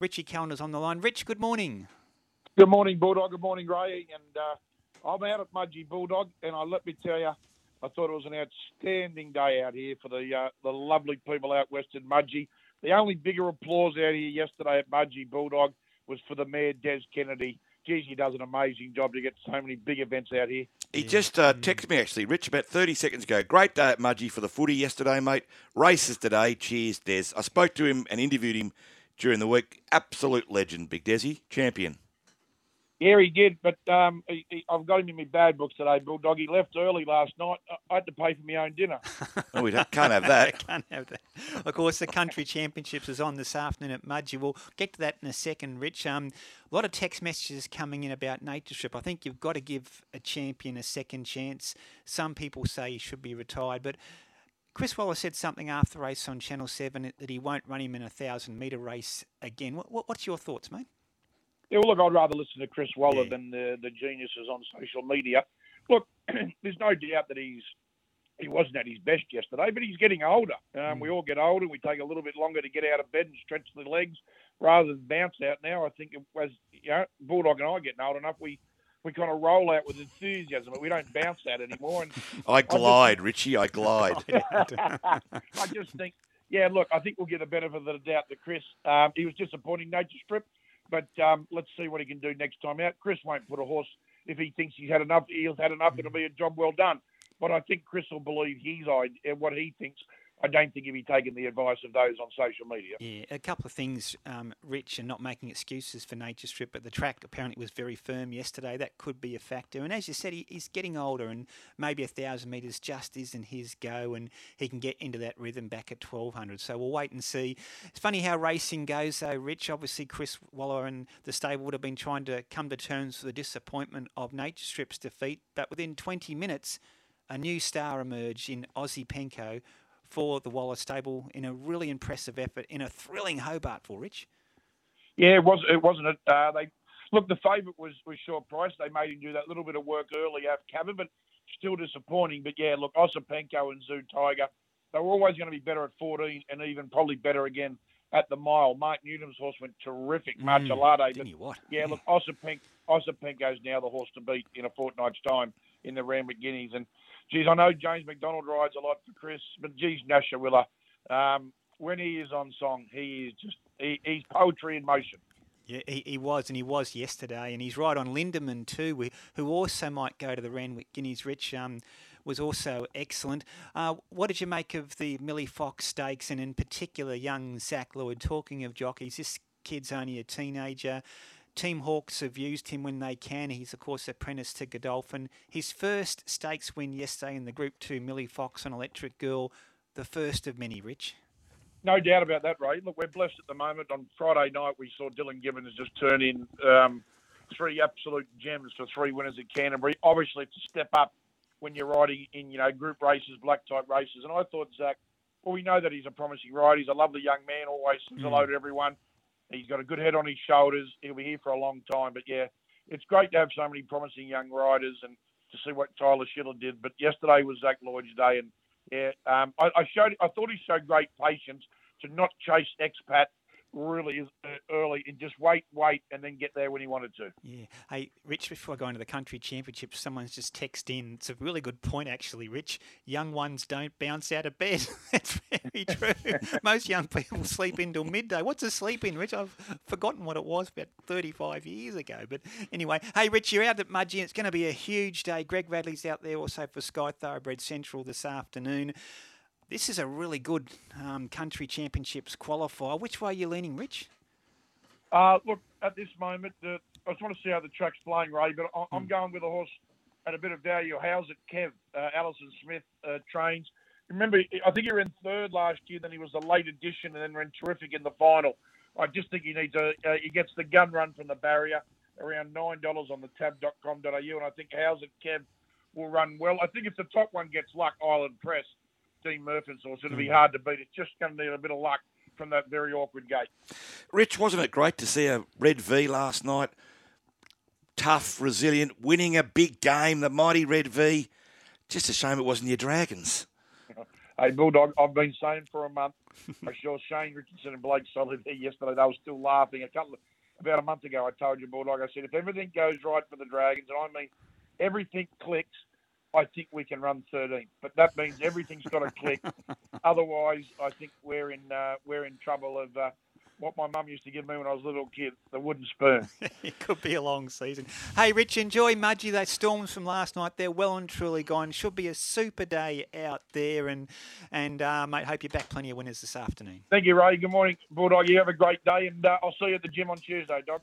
Richie Callender's on the line. Rich, good morning. Good morning, Bulldog. Good morning, Ray. And uh, I'm out at Mudgee Bulldog, and I let me tell you, I thought it was an outstanding day out here for the uh, the lovely people out west in Mudgee. The only bigger applause out here yesterday at Mudgee Bulldog was for the mayor, Des Kennedy. Geez, he does an amazing job to get so many big events out here. He just uh, texted me actually, Rich, about 30 seconds ago. Great day at Mudgee for the footy yesterday, mate. Races today. Cheers, Des. I spoke to him and interviewed him during the week. Absolute legend, Big Desi. Champion. Yeah, he did, but um, he, he, I've got him in my bad books today, Bulldog. He left early last night. I had to pay for my own dinner. oh, we can't have that. can't have that. Of course, the Country Championships is on this afternoon at Mudgee. We'll get to that in a second, Rich. Um, a lot of text messages coming in about Nature Strip. I think you've got to give a champion a second chance. Some people say he should be retired, but Chris Waller said something after the race on Channel 7 that he won't run him in a 1,000 metre race again. What, what's your thoughts, mate? Yeah, well, look, I'd rather listen to Chris Waller yeah. than the, the geniuses on social media. Look, there's no doubt that he's he wasn't at his best yesterday, but he's getting older. Um, mm. We all get older. We take a little bit longer to get out of bed and stretch the legs rather than bounce out. Now, I think as you know, Bulldog and I getting old enough, we we kind of roll out with enthusiasm, but we don't bounce out anymore. And I glide, I just, Richie. I glide. I just think, yeah. Look, I think we'll get the benefit of the doubt that Chris. Um, he was disappointing nature strip. But um, let's see what he can do next time out. Chris won't put a horse if he thinks he's had enough. He's had enough. It'll be a job well done. But I think Chris will believe his what he thinks I don't think he'll be taking the advice of those on social media. Yeah, a couple of things, um, Rich, and not making excuses for Nature Strip, but the track apparently was very firm yesterday. That could be a factor. And as you said, he, he's getting older, and maybe a thousand metres just isn't his go, and he can get into that rhythm back at 1200. So we'll wait and see. It's funny how racing goes, though, Rich. Obviously, Chris Waller and the stable would have been trying to come to terms with the disappointment of Nature Strip's defeat, but within 20 minutes, a new star emerged in Osipenko for the Waller's stable in a really impressive effort in a thrilling Hobartville Rich. Yeah, it was. It wasn't. It. Uh, they look. The favourite was was short price. They made him do that little bit of work early after cabin, but still disappointing. But yeah, look, Osipenko and Zoo Tiger, they were always going to be better at 14 and even probably better again at the mile. Mark Newton's horse went terrific, Marcellate. Mm, what? Yeah, look, Osipenko, Osipenko's now the horse to beat in a fortnight's time in the Randwick Guineas. And geez, I know James McDonald rides a lot for Chris, but geez, Nash Rawiller, um, when he is on song, he is just he, he's poetry in motion. Yeah, he, he was, and he was yesterday, and he's right on Lindemann too, who also might go to the Randwick Guineas. Rich um, was also excellent. Uh, what did you make of the Millie Fox Stakes, and in particular, young Zach Lloyd? Talking of jockeys, this kid's only a teenager. Team Hawkes have used him when they can. He's, of course, apprentice to Godolphin. His first stakes win yesterday in the Group 2 Millie Fox and Electric Girl, the first of many, Rich. No doubt about that, Ray. Look, we're blessed at the moment. On Friday night, we saw Dylan Gibbons just turn in um, three absolute gems for three winners at Canterbury. Obviously, it's a step up when you're riding in, you know, group races, black type races. And I thought Zach, well, we know that he's a promising rider. He's a lovely young man, always says mm. hello to everyone. He's got a good head on his shoulders. He'll be here for a long time. But yeah, it's great to have so many promising young riders and to see what Tyler Schiller did. But yesterday was Zach Lloyd's day, and yeah, um, I, I showed. I thought he showed great patience to not chase expat really uh, early and just wait, wait, and then get there when he wanted to. Yeah. Hey, Rich, before I go into the country championship, someone's just texted in. It's a really good point, actually, Rich. Young ones don't bounce out of bed. That's very true. Most young people sleep in till midday. What's a sleep in, Rich? I've forgotten what it was about 35 years ago. But anyway, hey, Rich, you're out at Mudgee. It's going to be a huge day. Greg Radley's out there also for Sky Thoroughbred Central this afternoon. This is a really good um, country championships qualifier. Which way are you leaning, Rich? Uh, look, at this moment, uh, I just want to see how the track's playing, Ray, but I- am mm. going with a horse at a bit of value. How's it, Kev? Uh, Alison Smith uh, trains. Remember, I think he ran third last year, then he was a late addition and then ran terrific in the final. I just think he needs a, uh, he gets the gun run from the barrier around $9 on the tab.com.au, and I think How's it, Kev will run well. I think if the top one gets luck, Island Press, Dean Murphy's horse. It'll be mm. hard to beat. It's just going to need a bit of luck from that very awkward gate. Rich, wasn't it great to see a Red V last night? Tough, resilient, winning a big game, the mighty Red V. Just a shame it wasn't your Dragons. hey, Bulldog, I've been saying for a month I saw Shane Richardson and Blake Solly there yesterday. They were still laughing. A couple of, about a month ago, I told you, Bulldog. I said if everything goes right for the Dragons, and I mean everything clicks, I think we can run 13. But that means everything's got to click. Otherwise, I think we're in uh, we're in trouble of. Uh, what my mum used to give me when I was a little kid, the wooden spoon. it could be a long season. Hey, Rich, enjoy Mudgee. Those storms from last night, they're well and truly gone. Should be a super day out there. And, and uh, mate, hope you're back plenty of winners this afternoon. Thank you, Ray. Good morning, Bulldog. You have a great day, and uh, I'll see you at the gym on Tuesday, Doc.